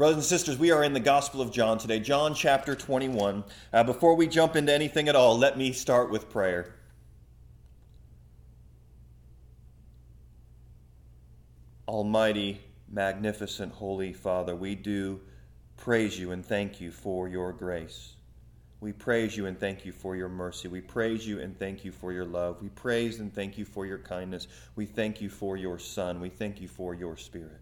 Brothers and sisters, we are in the Gospel of John today, John chapter 21. Uh, before we jump into anything at all, let me start with prayer. Almighty, magnificent, holy Father, we do praise you and thank you for your grace. We praise you and thank you for your mercy. We praise you and thank you for your love. We praise and thank you for your kindness. We thank you for your Son. We thank you for your Spirit.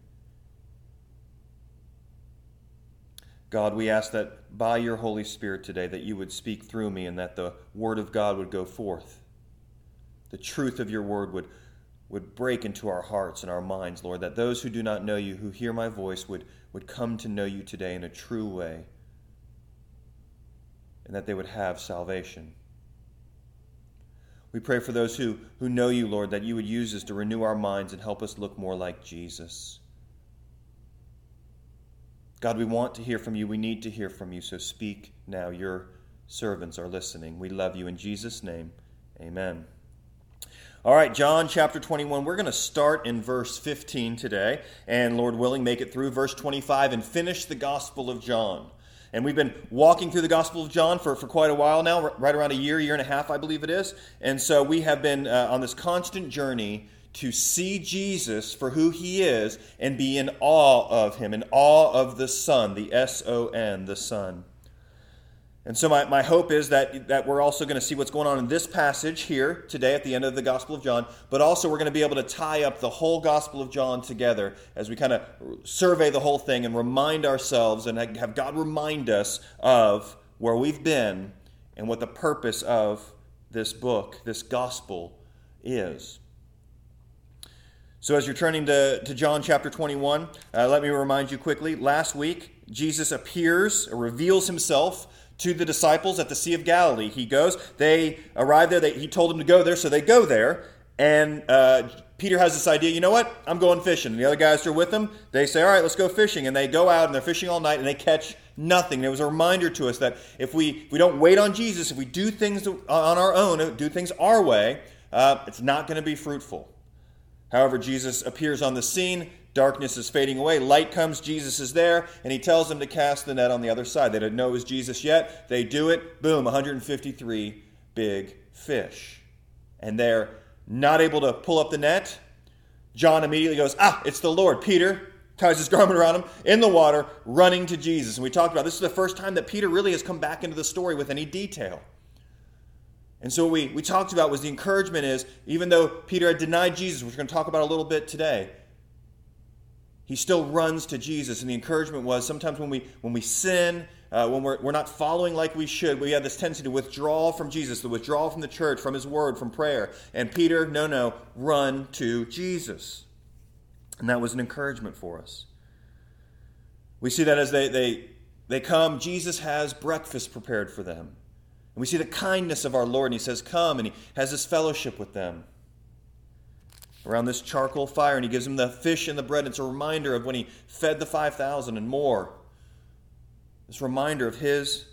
God, we ask that by your Holy Spirit today that you would speak through me and that the word of God would go forth. The truth of your word would, would break into our hearts and our minds, Lord, that those who do not know you, who hear my voice, would, would come to know you today in a true way and that they would have salvation. We pray for those who, who know you, Lord, that you would use us to renew our minds and help us look more like Jesus. God, we want to hear from you. We need to hear from you. So speak now. Your servants are listening. We love you in Jesus' name. Amen. All right, John chapter 21. We're going to start in verse 15 today, and Lord willing, make it through verse 25 and finish the Gospel of John. And we've been walking through the Gospel of John for, for quite a while now, right around a year, year and a half, I believe it is. And so we have been uh, on this constant journey to see Jesus for who he is and be in awe of him, in awe of the Son, the S O N, the Son. And so, my, my hope is that, that we're also going to see what's going on in this passage here today at the end of the Gospel of John, but also we're going to be able to tie up the whole Gospel of John together as we kind of survey the whole thing and remind ourselves and have God remind us of where we've been and what the purpose of this book, this Gospel, is. So, as you're turning to, to John chapter 21, uh, let me remind you quickly. Last week, Jesus appears, reveals himself to the disciples at the Sea of Galilee. He goes, they arrive there, they, he told them to go there, so they go there. And uh, Peter has this idea, you know what? I'm going fishing. And the other guys are with him. They say, all right, let's go fishing. And they go out and they're fishing all night and they catch nothing. And it was a reminder to us that if we, if we don't wait on Jesus, if we do things on our own, do things our way, uh, it's not going to be fruitful. However, Jesus appears on the scene. Darkness is fading away. Light comes. Jesus is there. And he tells them to cast the net on the other side. They didn't know it was Jesus yet. They do it. Boom, 153 big fish. And they're not able to pull up the net. John immediately goes, Ah, it's the Lord. Peter ties his garment around him in the water, running to Jesus. And we talked about this is the first time that Peter really has come back into the story with any detail. And so we, we talked about was the encouragement is, even though Peter had denied Jesus, which we're going to talk about a little bit today, he still runs to Jesus. And the encouragement was sometimes when we, when we sin, uh, when we're, we're not following like we should, we have this tendency to withdraw from Jesus, to withdraw from the church, from his word, from prayer. And Peter, no, no, run to Jesus. And that was an encouragement for us. We see that as they, they, they come, Jesus has breakfast prepared for them. And we see the kindness of our Lord, and He says, Come, and He has this fellowship with them around this charcoal fire, and He gives them the fish and the bread. It's a reminder of when He fed the 5,000 and more. This reminder of His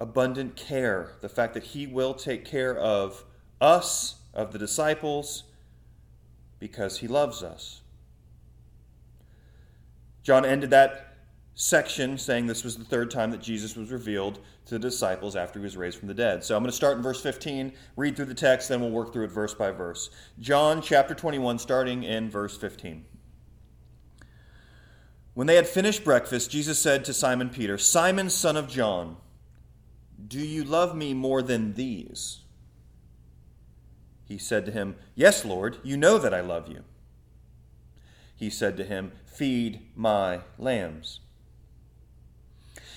abundant care, the fact that He will take care of us, of the disciples, because He loves us. John ended that section saying this was the third time that Jesus was revealed to the disciples after he was raised from the dead. So I'm going to start in verse 15, read through the text, then we'll work through it verse by verse. John chapter 21, starting in verse 15. When they had finished breakfast, Jesus said to Simon Peter, Simon, son of John, do you love me more than these? He said to him, Yes, Lord, you know that I love you. He said to him, Feed my lambs.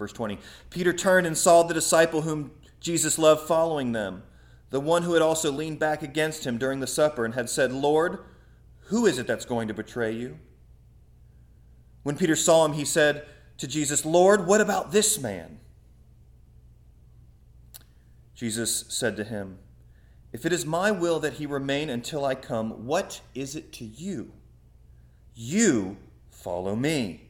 Verse 20 Peter turned and saw the disciple whom Jesus loved following them, the one who had also leaned back against him during the supper and had said, Lord, who is it that's going to betray you? When Peter saw him, he said to Jesus, Lord, what about this man? Jesus said to him, If it is my will that he remain until I come, what is it to you? You follow me.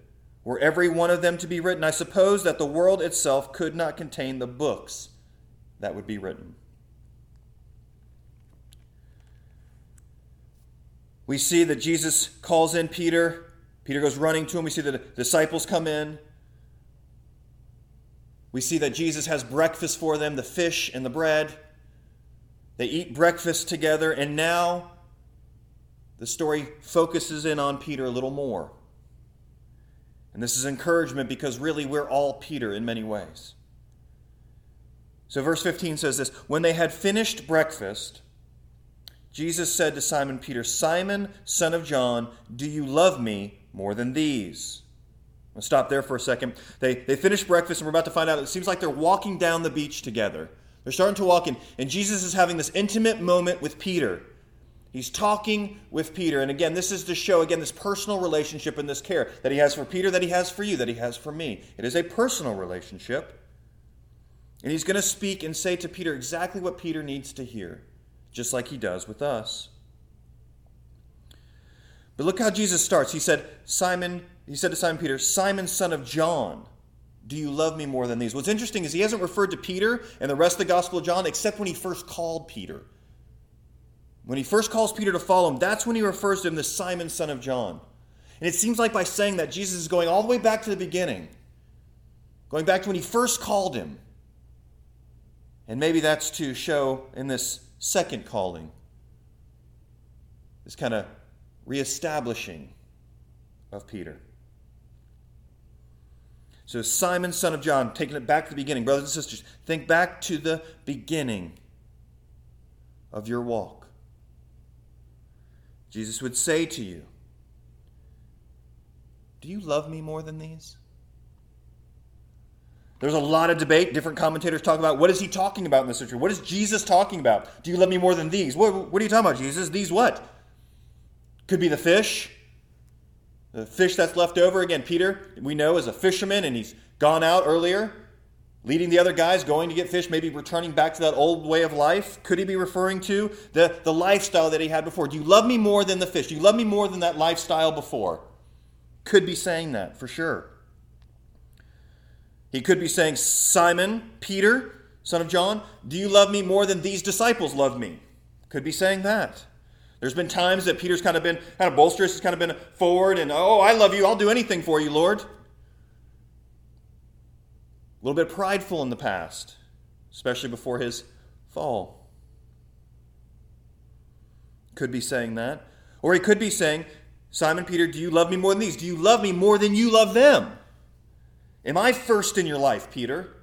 Were every one of them to be written, I suppose that the world itself could not contain the books that would be written. We see that Jesus calls in Peter. Peter goes running to him. We see the disciples come in. We see that Jesus has breakfast for them the fish and the bread. They eat breakfast together, and now the story focuses in on Peter a little more. And this is encouragement because really we're all Peter in many ways. So, verse 15 says this When they had finished breakfast, Jesus said to Simon Peter, Simon, son of John, do you love me more than these? I'll stop there for a second. They, they finish breakfast, and we're about to find out. It seems like they're walking down the beach together. They're starting to walk in, and Jesus is having this intimate moment with Peter. He's talking with Peter. And again, this is to show, again, this personal relationship and this care that he has for Peter, that he has for you, that he has for me. It is a personal relationship. And he's going to speak and say to Peter exactly what Peter needs to hear, just like he does with us. But look how Jesus starts. He said, Simon, he said to Simon Peter, Simon, son of John, do you love me more than these? What's interesting is he hasn't referred to Peter and the rest of the Gospel of John except when he first called Peter. When he first calls Peter to follow him, that's when he refers to him as Simon, son of John. And it seems like by saying that, Jesus is going all the way back to the beginning, going back to when he first called him. And maybe that's to show in this second calling, this kind of reestablishing of Peter. So, Simon, son of John, taking it back to the beginning. Brothers and sisters, think back to the beginning of your walk. Jesus would say to you, Do you love me more than these? There's a lot of debate. Different commentators talk about what is he talking about in this scripture? What is Jesus talking about? Do you love me more than these? What, what are you talking about, Jesus? These what? Could be the fish. The fish that's left over. Again, Peter, we know, is a fisherman and he's gone out earlier, leading the other guys, going to get fish, maybe returning back to that old way of life. Could he be referring to the, the lifestyle that he had before? Do you love me more than the fish? Do you love me more than that lifestyle before? Could be saying that for sure. He could be saying, Simon, Peter, son of John, do you love me more than these disciples love me? Could be saying that. There's been times that Peter's kind of been kind of bolsterous, he's kind of been forward and, oh, I love you, I'll do anything for you, Lord. A little bit prideful in the past, especially before his fall. Could be saying that. Or he could be saying, Simon Peter, do you love me more than these? Do you love me more than you love them? Am I first in your life, Peter?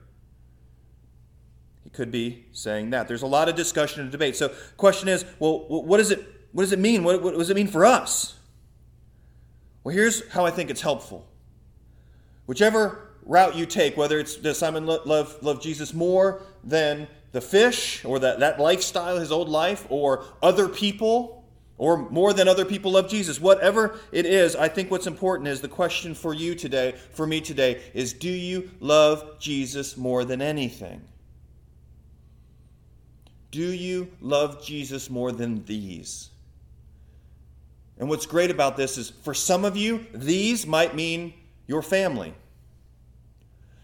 He could be saying that. There's a lot of discussion and debate. So, question is, well, what does it what does it mean? What, what does it mean for us? Well, here's how I think it's helpful. Whichever route you take, whether it's does Simon love, love Jesus more than the fish or that, that lifestyle, his old life, or other people, or more than other people love Jesus, whatever it is, I think what's important is the question for you today, for me today, is do you love Jesus more than anything? Do you love Jesus more than these? And what's great about this is for some of you, these might mean your family,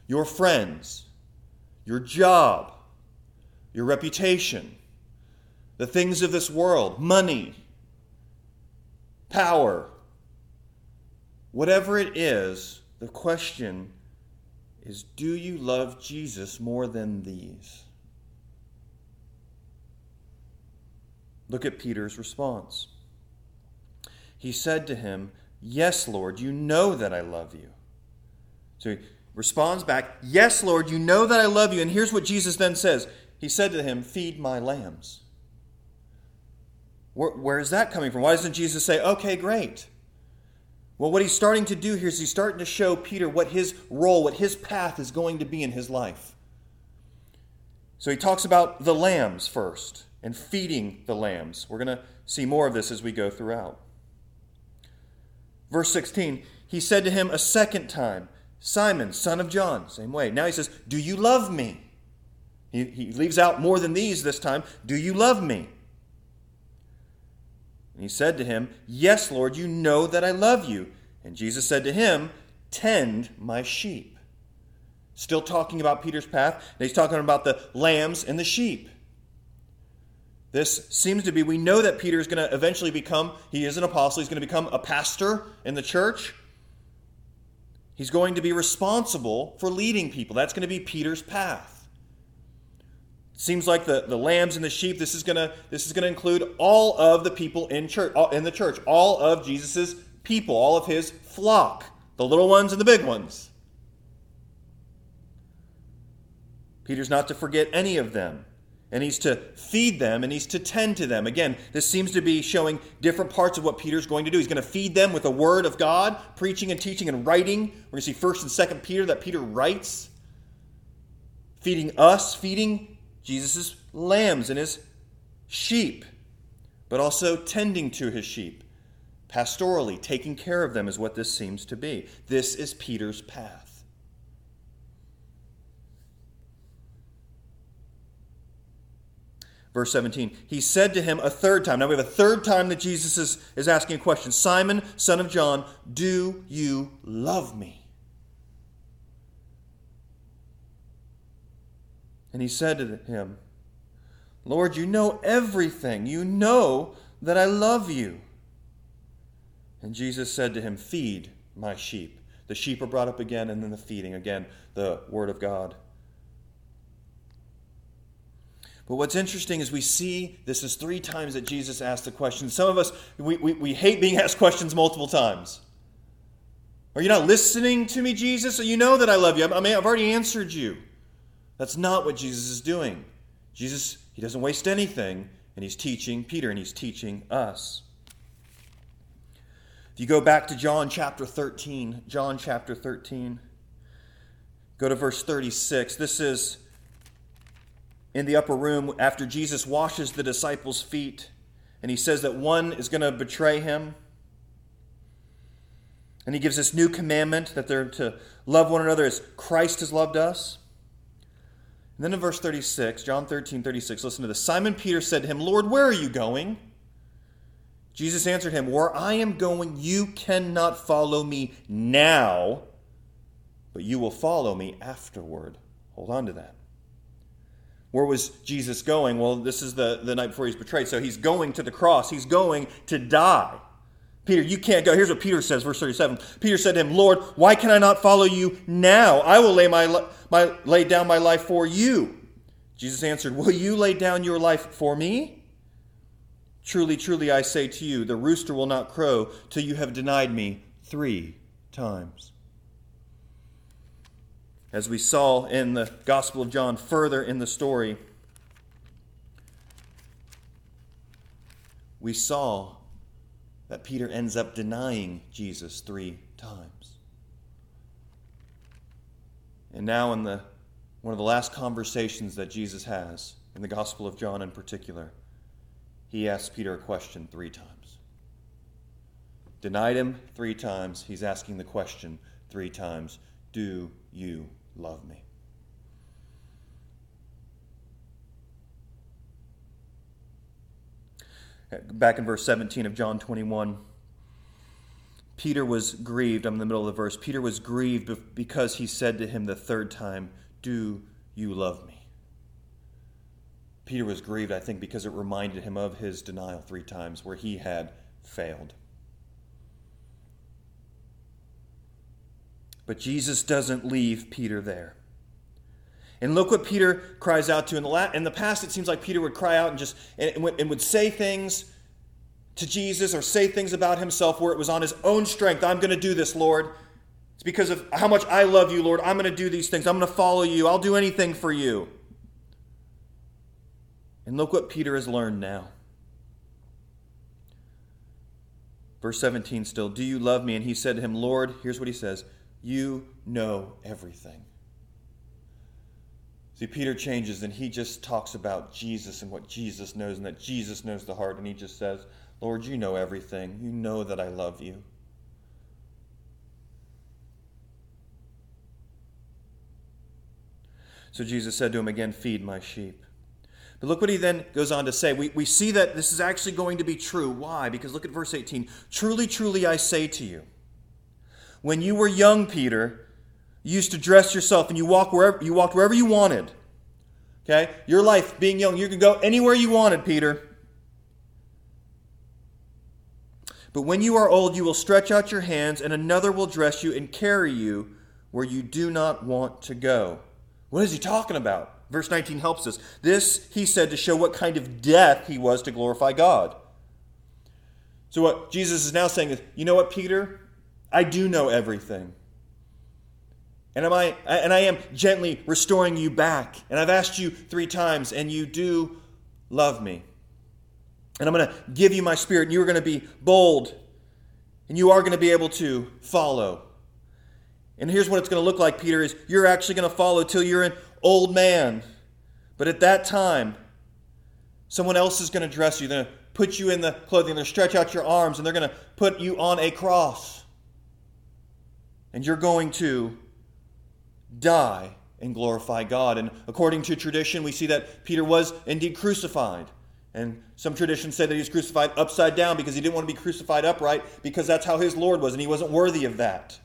your friends, your job, your reputation, the things of this world, money, power, whatever it is, the question is do you love Jesus more than these? Look at Peter's response. He said to him, Yes, Lord, you know that I love you. So responds back, Yes, Lord, you know that I love you. And here's what Jesus then says He said to him, Feed my lambs. Where, where is that coming from? Why doesn't Jesus say, Okay, great? Well, what he's starting to do here is he's starting to show Peter what his role, what his path is going to be in his life. So he talks about the lambs first and feeding the lambs. We're going to see more of this as we go throughout. Verse 16, he said to him a second time, Simon, son of John, same way. Now he says, Do you love me? He, he leaves out more than these this time. Do you love me? And he said to him, Yes, Lord, you know that I love you. And Jesus said to him, Tend my sheep. Still talking about Peter's path, and he's talking about the lambs and the sheep. This seems to be, we know that Peter is going to eventually become, he is an apostle, he's going to become a pastor in the church. He's going to be responsible for leading people. That's going to be Peter's path. Seems like the, the lambs and the sheep, this is gonna this is gonna include all of the people in church in the church, all of Jesus' people, all of his flock, the little ones and the big ones. Peter's not to forget any of them. And he's to feed them and he's to tend to them. Again, this seems to be showing different parts of what Peter's going to do. He's going to feed them with the word of God, preaching and teaching and writing. We're going to see 1st and 2nd Peter that Peter writes. Feeding us, feeding Jesus' lambs and his sheep, but also tending to his sheep. Pastorally, taking care of them is what this seems to be. This is Peter's path. Verse 17, he said to him a third time. Now we have a third time that Jesus is, is asking a question Simon, son of John, do you love me? And he said to him, Lord, you know everything. You know that I love you. And Jesus said to him, Feed my sheep. The sheep are brought up again, and then the feeding again, the Word of God. But what's interesting is we see this is three times that Jesus asked the question. Some of us, we, we, we hate being asked questions multiple times. Are you not listening to me, Jesus? You know that I love you. I mean, I've already answered you. That's not what Jesus is doing. Jesus, he doesn't waste anything, and he's teaching Peter and he's teaching us. If you go back to John chapter 13, John chapter 13, go to verse 36. This is in the upper room after Jesus washes the disciples' feet, and he says that one is going to betray him. And he gives this new commandment that they're to love one another as Christ has loved us. And then in verse 36, John 13, 36, listen to this. Simon Peter said to him, Lord, where are you going? Jesus answered him, Where I am going, you cannot follow me now, but you will follow me afterward. Hold on to that. Where was Jesus going? Well, this is the, the night before he's betrayed. So he's going to the cross, he's going to die. Peter, you can't go. Here's what Peter says, verse 37. Peter said to him, Lord, why can I not follow you now? I will lay, my, my, lay down my life for you. Jesus answered, Will you lay down your life for me? Truly, truly, I say to you, the rooster will not crow till you have denied me three times. As we saw in the Gospel of John further in the story, we saw that Peter ends up denying Jesus three times. And now, in the, one of the last conversations that Jesus has, in the Gospel of John in particular, he asks Peter a question three times. Denied him three times. He's asking the question three times Do you love me? Back in verse 17 of John 21, Peter was grieved. I'm in the middle of the verse. Peter was grieved because he said to him the third time, Do you love me. Peter was grieved, I think, because it reminded him of his denial three times where he had failed. But Jesus doesn't leave Peter there. And look what Peter cries out to. In the, la- in the past, it seems like Peter would cry out and just and, and, and would say things to Jesus or say things about himself where it was on his own strength. I'm going to do this, Lord. It's because of how much I love you, Lord. I'm going to do these things. I'm going to follow you. I'll do anything for you. And look what Peter has learned now. Verse 17 still, Do you love me? And he said to him, Lord, here's what he says You know everything. See, Peter changes and he just talks about Jesus and what Jesus knows and that Jesus knows the heart. And he just says, Lord, you know everything. You know that I love you. So Jesus said to him again, Feed my sheep. But look what he then goes on to say. We, we see that this is actually going to be true. Why? Because look at verse 18. Truly, truly, I say to you, when you were young, Peter, you used to dress yourself and you walk wherever you walked wherever you wanted. Okay? Your life being young, you could go anywhere you wanted, Peter. But when you are old, you will stretch out your hands, and another will dress you and carry you where you do not want to go. What is he talking about? Verse 19 helps us. This he said to show what kind of death he was to glorify God. So, what Jesus is now saying is, you know what, Peter? I do know everything. And, am I, and I am gently restoring you back. And I've asked you three times, and you do love me. And I'm going to give you my spirit, and you are going to be bold, and you are going to be able to follow. And here's what it's going to look like, Peter, is you're actually going to follow till you're an old man. But at that time, someone else is going to dress you. They're going to put you in the clothing. They're going to stretch out your arms, and they're going to put you on a cross. And you're going to die and glorify God. And according to tradition, we see that Peter was indeed crucified. And some traditions say that he was crucified upside down because he didn't want to be crucified upright because that's how his Lord was, and he wasn't worthy of that.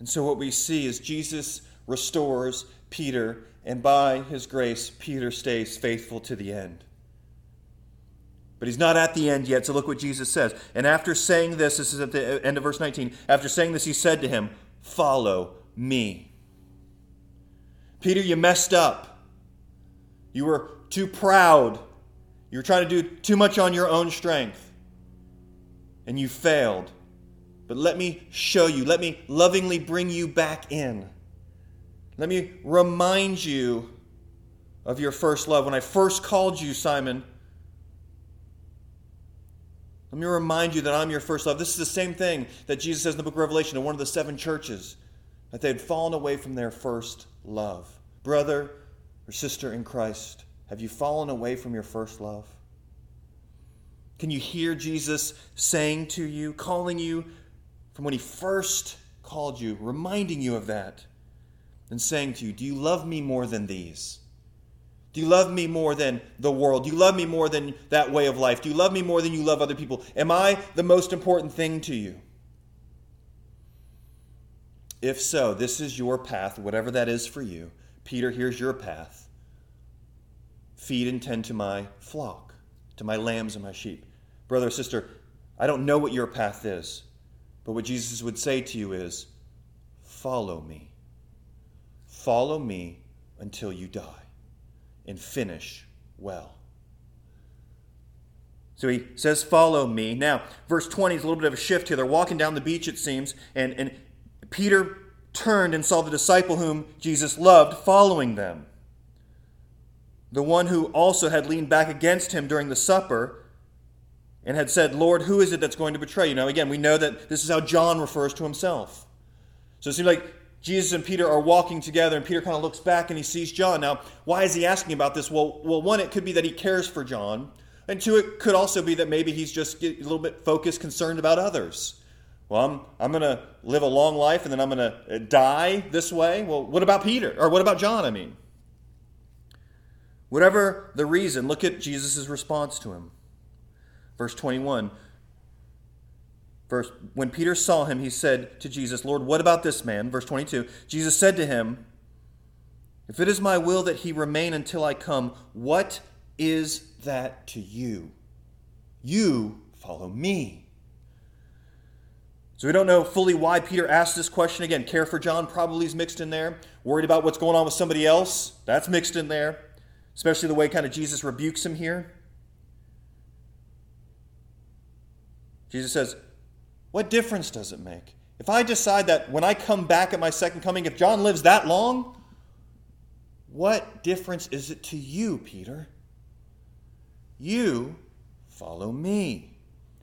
And so what we see is Jesus restores Peter, and by his grace, Peter stays faithful to the end. But he's not at the end yet, so look what Jesus says. And after saying this, this is at the end of verse 19, after saying this, he said to him, Follow me. Peter, you messed up. You were too proud. You were trying to do too much on your own strength. And you failed. But let me show you, let me lovingly bring you back in. Let me remind you of your first love. When I first called you, Simon, let me remind you that I'm your first love. This is the same thing that Jesus says in the book of Revelation to one of the seven churches that they had fallen away from their first love. Brother or sister in Christ, have you fallen away from your first love? Can you hear Jesus saying to you, calling you from when he first called you, reminding you of that, and saying to you, Do you love me more than these? Do you love me more than the world? Do you love me more than that way of life? Do you love me more than you love other people? Am I the most important thing to you? If so, this is your path, whatever that is for you. Peter, here's your path. Feed and tend to my flock, to my lambs and my sheep. Brother, sister, I don't know what your path is, but what Jesus would say to you is follow me. Follow me until you die and finish well. So he says, Follow me. Now, verse 20 is a little bit of a shift here. They're walking down the beach, it seems, and, and Peter turned and saw the disciple whom Jesus loved following them. The one who also had leaned back against him during the supper and had said, Lord, who is it that's going to betray you? Now, again, we know that this is how John refers to himself. So it seems like Jesus and Peter are walking together, and Peter kind of looks back and he sees John. Now, why is he asking about this? Well, well, one, it could be that he cares for John, and two, it could also be that maybe he's just a little bit focused, concerned about others. Well, I'm, I'm going to live a long life and then I'm going to uh, die this way. Well, what about Peter? Or what about John, I mean? Whatever the reason, look at Jesus' response to him. Verse 21 Verse, when Peter saw him, he said to Jesus, Lord, what about this man? Verse 22 Jesus said to him, If it is my will that he remain until I come, what is that to you? You follow me. So we don't know fully why Peter asked this question again. Care for John probably is mixed in there. Worried about what's going on with somebody else, that's mixed in there. Especially the way kind of Jesus rebukes him here. Jesus says, what difference does it make? If I decide that when I come back at my second coming, if John lives that long, what difference is it to you, Peter? You follow me.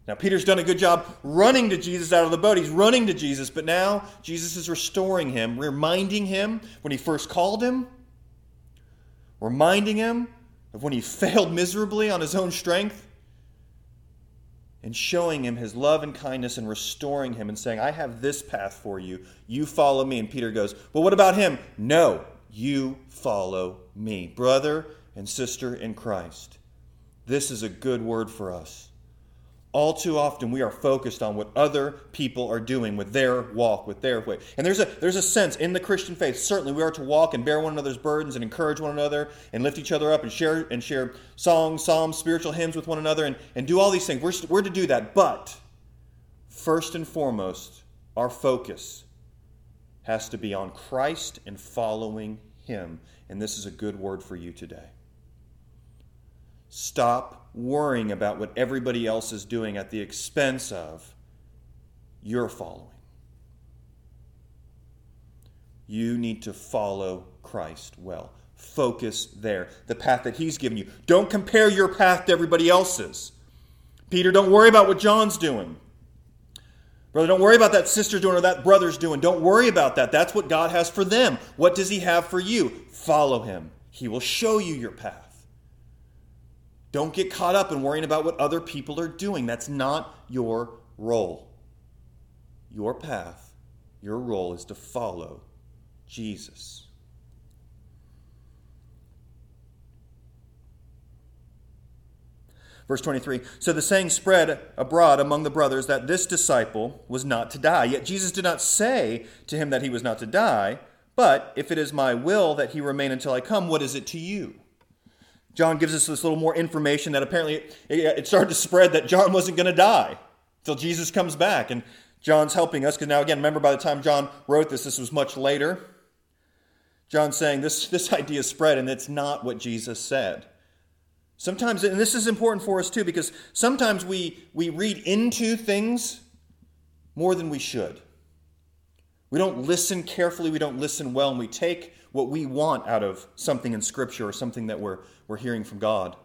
Now, Peter's done a good job running to Jesus out of the boat. He's running to Jesus, but now Jesus is restoring him, reminding him when he first called him, reminding him of when he failed miserably on his own strength, and showing him his love and kindness and restoring him and saying, I have this path for you. You follow me. And Peter goes, Well, what about him? No, you follow me. Brother and sister in Christ. This is a good word for us. All too often we are focused on what other people are doing with their walk, with their way. And there's a there's a sense in the Christian faith, certainly we are to walk and bear one another's burdens and encourage one another and lift each other up and share and share songs, psalms, spiritual hymns with one another and, and do all these things. We're, we're to do that. But first and foremost, our focus has to be on Christ and following him. And this is a good word for you today. Stop worrying about what everybody else is doing at the expense of your following. You need to follow Christ well. Focus there, the path that He's given you. Don't compare your path to everybody else's. Peter, don't worry about what John's doing. Brother, don't worry about that sister doing or that brother's doing. Don't worry about that. That's what God has for them. What does He have for you? Follow Him. He will show you your path. Don't get caught up in worrying about what other people are doing. That's not your role. Your path, your role is to follow Jesus. Verse 23 So the saying spread abroad among the brothers that this disciple was not to die. Yet Jesus did not say to him that he was not to die, but if it is my will that he remain until I come, what is it to you? John gives us this little more information that apparently it started to spread that John wasn't going to die until Jesus comes back. And John's helping us because now, again, remember by the time John wrote this, this was much later. John's saying this, this idea spread, and it's not what Jesus said. Sometimes, and this is important for us too, because sometimes we, we read into things more than we should. We don't listen carefully, we don't listen well, and we take what we want out of something in Scripture or something that we're, we're hearing from God.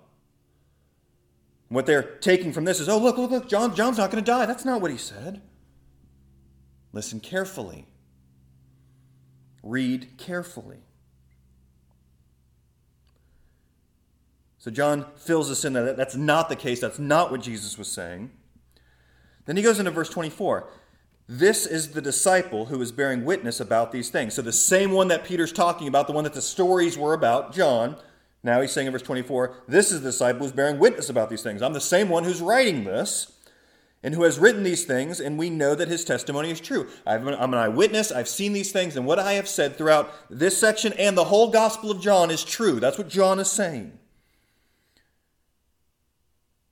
What they're taking from this is, oh, look, look, look, John, John's not going to die. That's not what he said. Listen carefully. Read carefully. So John fills us in that that's not the case. That's not what Jesus was saying. Then he goes into verse 24. This is the disciple who is bearing witness about these things. So, the same one that Peter's talking about, the one that the stories were about, John, now he's saying in verse 24, This is the disciple who's bearing witness about these things. I'm the same one who's writing this and who has written these things, and we know that his testimony is true. I'm an eyewitness. I've seen these things, and what I have said throughout this section and the whole Gospel of John is true. That's what John is saying.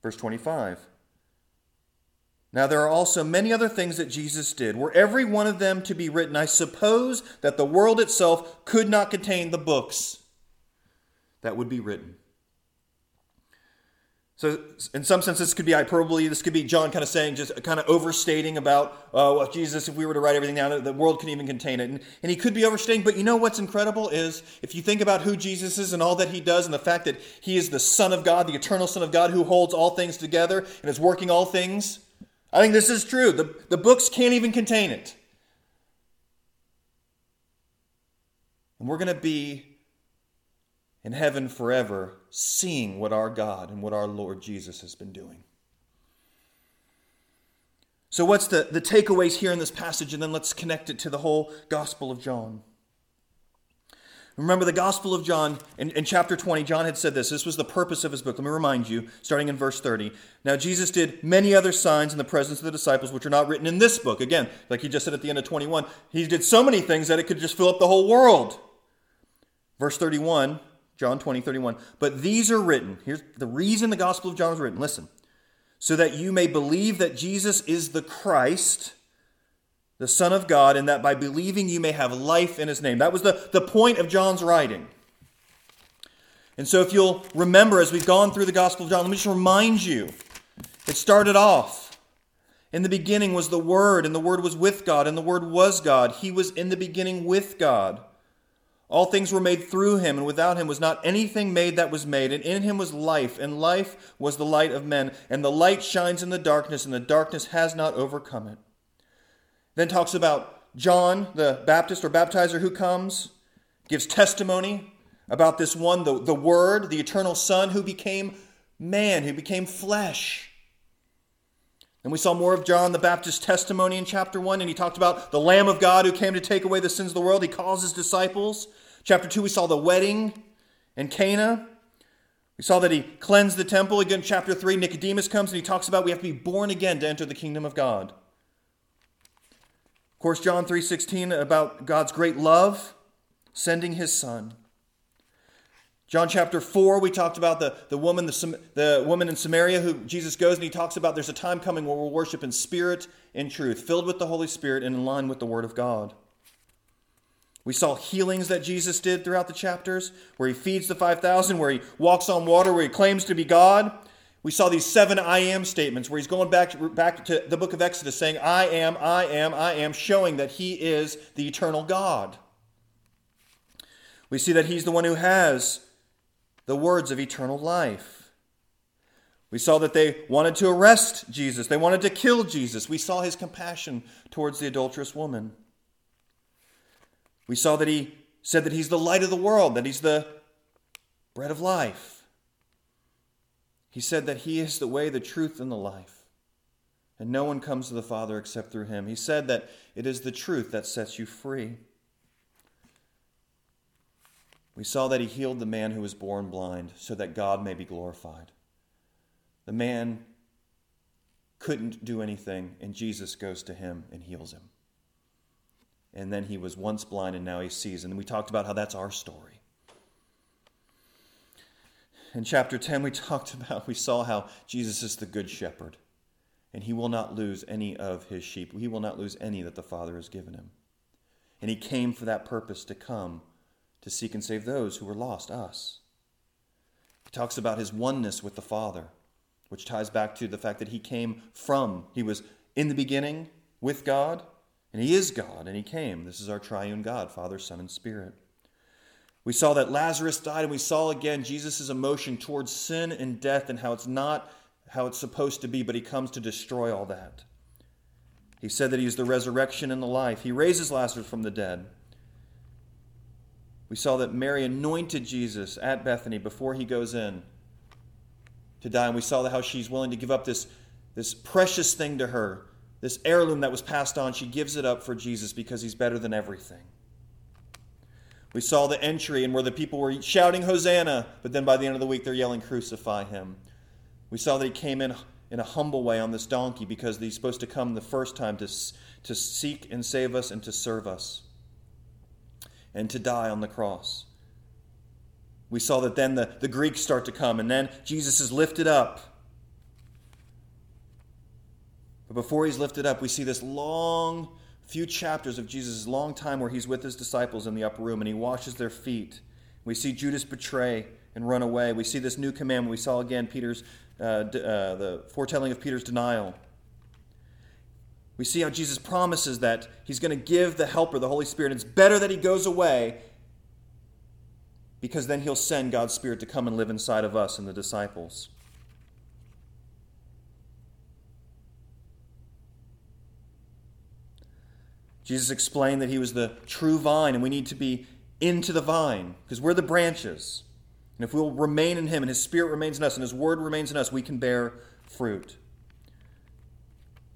Verse 25. Now, there are also many other things that Jesus did. Were every one of them to be written, I suppose that the world itself could not contain the books that would be written. So, in some sense, this could be hyperbole. This could be John kind of saying, just kind of overstating about uh, well, Jesus, if we were to write everything down, the world couldn't even contain it. And, and he could be overstating, but you know what's incredible is if you think about who Jesus is and all that he does, and the fact that he is the Son of God, the eternal Son of God, who holds all things together and is working all things I think this is true. The, the books can't even contain it. And we're going to be in heaven forever seeing what our God and what our Lord Jesus has been doing. So, what's the, the takeaways here in this passage? And then let's connect it to the whole Gospel of John. Remember the Gospel of John in, in, chapter 20, John had said this. This was the purpose of his book. Let me remind you, starting in verse 30. Now, Jesus did many other signs in the presence of the disciples, which are not written in this book. Again, like he just said at the end of 21, he did so many things that it could just fill up the whole world. Verse 31, John 20, 31. But these are written. Here's the reason the Gospel of John was written. Listen. So that you may believe that Jesus is the Christ the Son of God, and that by believing you may have life in his name. That was the, the point of John's writing. And so, if you'll remember, as we've gone through the Gospel of John, let me just remind you it started off. In the beginning was the Word, and the Word was with God, and the Word was God. He was in the beginning with God. All things were made through him, and without him was not anything made that was made. And in him was life, and life was the light of men. And the light shines in the darkness, and the darkness has not overcome it. Then talks about John, the Baptist or baptizer who comes, gives testimony about this one, the, the Word, the eternal Son, who became man, who became flesh. And we saw more of John the Baptist's testimony in chapter 1, and he talked about the Lamb of God who came to take away the sins of the world. He calls his disciples. Chapter 2, we saw the wedding in Cana. We saw that he cleansed the temple. Again, chapter 3, Nicodemus comes and he talks about we have to be born again to enter the kingdom of God Of course, John 3:16 about God's great love, sending his son. John chapter 4, we talked about the, the, woman, the, the woman in Samaria who Jesus goes and he talks about there's a time coming where we'll worship in spirit and truth, filled with the Holy Spirit and in line with the Word of God. We saw healings that Jesus did throughout the chapters, where he feeds the 5,000, where he walks on water, where he claims to be God. We saw these seven I am statements where he's going back to, back to the book of Exodus saying, I am, I am, I am, showing that he is the eternal God. We see that he's the one who has the words of eternal life. We saw that they wanted to arrest Jesus, they wanted to kill Jesus. We saw his compassion towards the adulterous woman. We saw that he said that he's the light of the world, that he's the bread of life. He said that He is the way, the truth, and the life. And no one comes to the Father except through Him. He said that it is the truth that sets you free. We saw that He healed the man who was born blind so that God may be glorified. The man couldn't do anything, and Jesus goes to him and heals him. And then he was once blind and now he sees. And we talked about how that's our story in chapter 10, we talked about, we saw how Jesus is the good shepherd, and he will not lose any of his sheep. He will not lose any that the Father has given him. And he came for that purpose to come to seek and save those who were lost, us. He talks about his oneness with the Father, which ties back to the fact that he came from, he was in the beginning with God, and he is God, and he came. This is our triune God, Father, Son, and Spirit. We saw that Lazarus died, and we saw again Jesus' emotion towards sin and death and how it's not how it's supposed to be, but he comes to destroy all that. He said that he is the resurrection and the life. He raises Lazarus from the dead. We saw that Mary anointed Jesus at Bethany before he goes in to die. And we saw how she's willing to give up this, this precious thing to her, this heirloom that was passed on. She gives it up for Jesus because he's better than everything. We saw the entry and where the people were shouting Hosanna, but then by the end of the week they're yelling Crucify him. We saw that he came in in a humble way on this donkey because he's supposed to come the first time to, to seek and save us and to serve us and to die on the cross. We saw that then the, the Greeks start to come, and then Jesus is lifted up. But before he's lifted up, we see this long few chapters of Jesus' long time where he's with his disciples in the upper room and he washes their feet. We see Judas betray and run away. We see this new commandment. We saw again Peter's uh, uh, the foretelling of Peter's denial. We see how Jesus promises that he's going to give the helper, the Holy Spirit. It's better that he goes away because then he'll send God's Spirit to come and live inside of us and the disciples. Jesus explained that he was the true vine, and we need to be into the vine because we're the branches. And if we'll remain in him and his spirit remains in us and his word remains in us, we can bear fruit.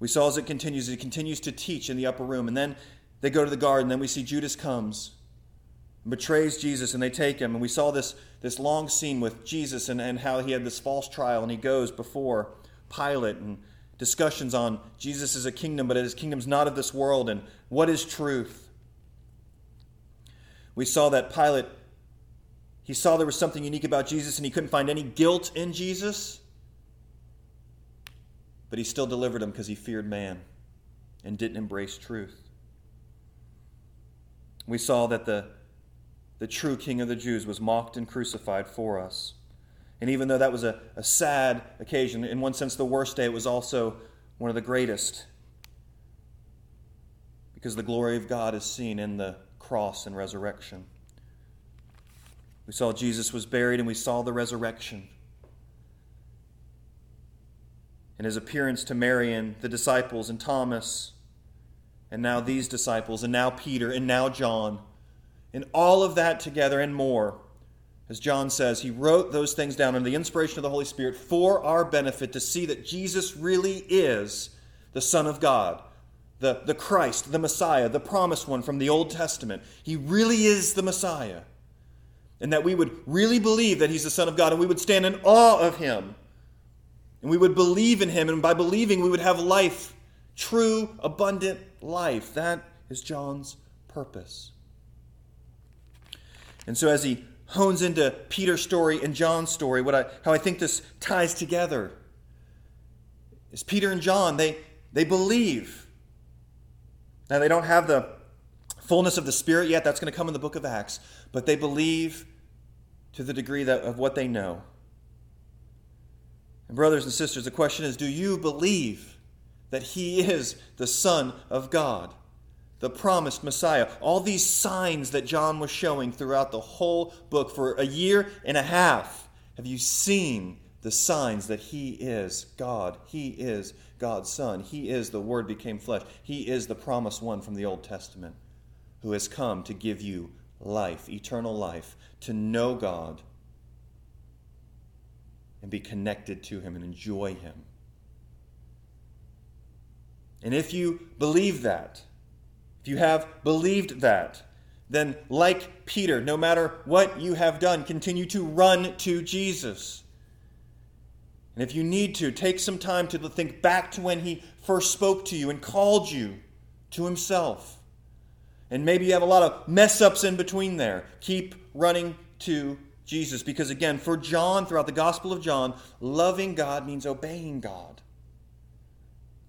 We saw as it continues, he continues to teach in the upper room. And then they go to the garden. Then we see Judas comes. betrays Jesus, and they take him. And we saw this, this long scene with Jesus and, and how he had this false trial, and he goes before Pilate and discussions on Jesus is a kingdom, but his kingdom's not of this world, and what is truth. We saw that Pilate, he saw there was something unique about Jesus, and he couldn't find any guilt in Jesus, but he still delivered him because he feared man and didn't embrace truth. We saw that the, the true King of the Jews was mocked and crucified for us. And even though that was a, a sad occasion, in one sense the worst day, it was also one of the greatest. Because the glory of God is seen in the cross and resurrection. We saw Jesus was buried and we saw the resurrection. And his appearance to Mary and the disciples and Thomas, and now these disciples, and now Peter, and now John. And all of that together and more as John says, he wrote those things down under the inspiration of the Holy Spirit for our benefit to see that Jesus really is the Son of God, the, the Christ, the Messiah, the promised one from the Old Testament. He really is the Messiah. And that we would really believe that he's the Son of God and we would stand in awe of him. And we would believe in him. And by believing, we would have life, true, abundant life. That is John's purpose. And so as he hones into Peter's story and John's story, what I, how I think this ties together is Peter and John, they, they believe. Now, they don't have the fullness of the Spirit yet. That's going to come in the book of Acts. But they believe to the degree that, of what they know. And, brothers and sisters, the question is do you believe that He is the Son of God? The promised Messiah. All these signs that John was showing throughout the whole book for a year and a half. Have you seen the signs that He is God? He is God's Son. He is the Word became flesh. He is the promised one from the Old Testament who has come to give you life, eternal life, to know God and be connected to Him and enjoy Him. And if you believe that, if you have believed that, then, like Peter, no matter what you have done, continue to run to Jesus. And if you need to, take some time to think back to when he first spoke to you and called you to himself. And maybe you have a lot of mess ups in between there. Keep running to Jesus. Because again, for John, throughout the Gospel of John, loving God means obeying God.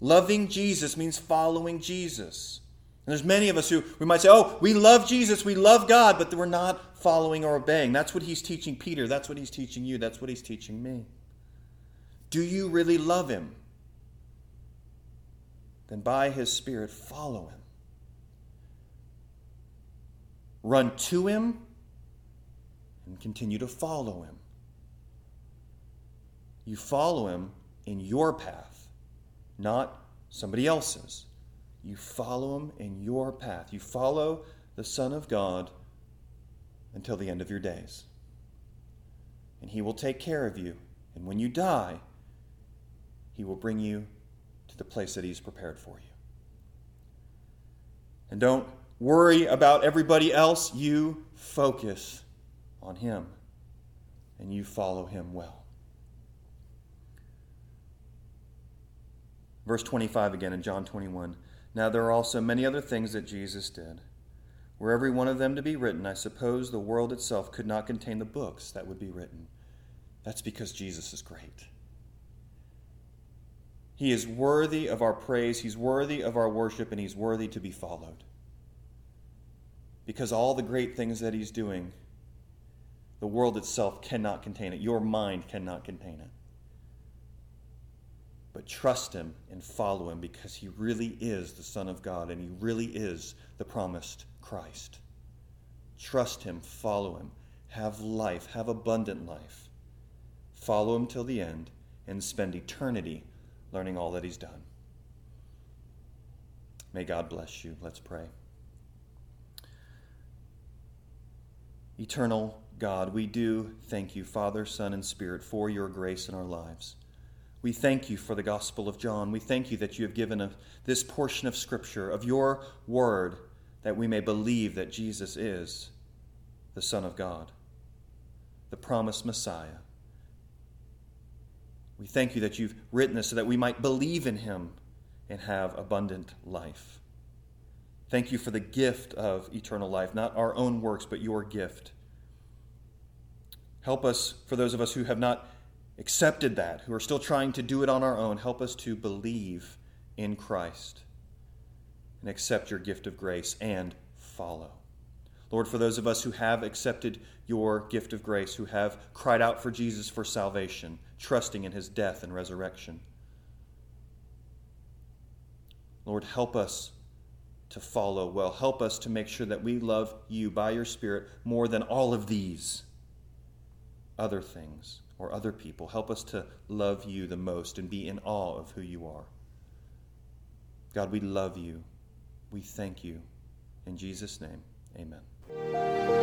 Loving Jesus means following Jesus. And there's many of us who we might say, oh, we love Jesus, we love God, but we're not following or obeying. That's what he's teaching Peter. That's what he's teaching you. That's what he's teaching me. Do you really love him? Then by his Spirit, follow him. Run to him and continue to follow him. You follow him in your path, not somebody else's. You follow him in your path. You follow the Son of God until the end of your days. And he will take care of you. And when you die, he will bring you to the place that he's prepared for you. And don't worry about everybody else. You focus on him and you follow him well. Verse 25 again in John 21. Now there are also many other things that Jesus did. Were every one of them to be written, I suppose the world itself could not contain the books that would be written. That's because Jesus is great. He is worthy of our praise, He's worthy of our worship, and He's worthy to be followed. Because all the great things that He's doing, the world itself cannot contain it. Your mind cannot contain it but trust him and follow him because he really is the Son of God and he really is the promised Christ. Trust him, follow him, have life, have abundant life. Follow him till the end and spend eternity learning all that he's done. May God bless you. Let's pray. Eternal God, we do thank you, Father, Son, and Spirit, for your grace in our lives. We thank you for the Gospel of John. We thank you that you have given us this portion of Scripture, of your word, that we may believe that Jesus is the Son of God, the promised Messiah. We thank you that you've written this so that we might believe in him and have abundant life. Thank you for the gift of eternal life, not our own works, but your gift. Help us, for those of us who have not accepted that, who are still trying to do it on our own, help us to believe in Christ and accept your gift of grace and follow. Lord, for those of us who have accepted your gift of grace, who have cried out for Jesus for salvation, trusting in his death and resurrection, Lord, help us to follow well. Help us to make sure that we love you by your Spirit more than all of these other things or other people. Help us to love you the most and be in awe of who you are. God, we love you. We thank you. In Jesus' name, amen.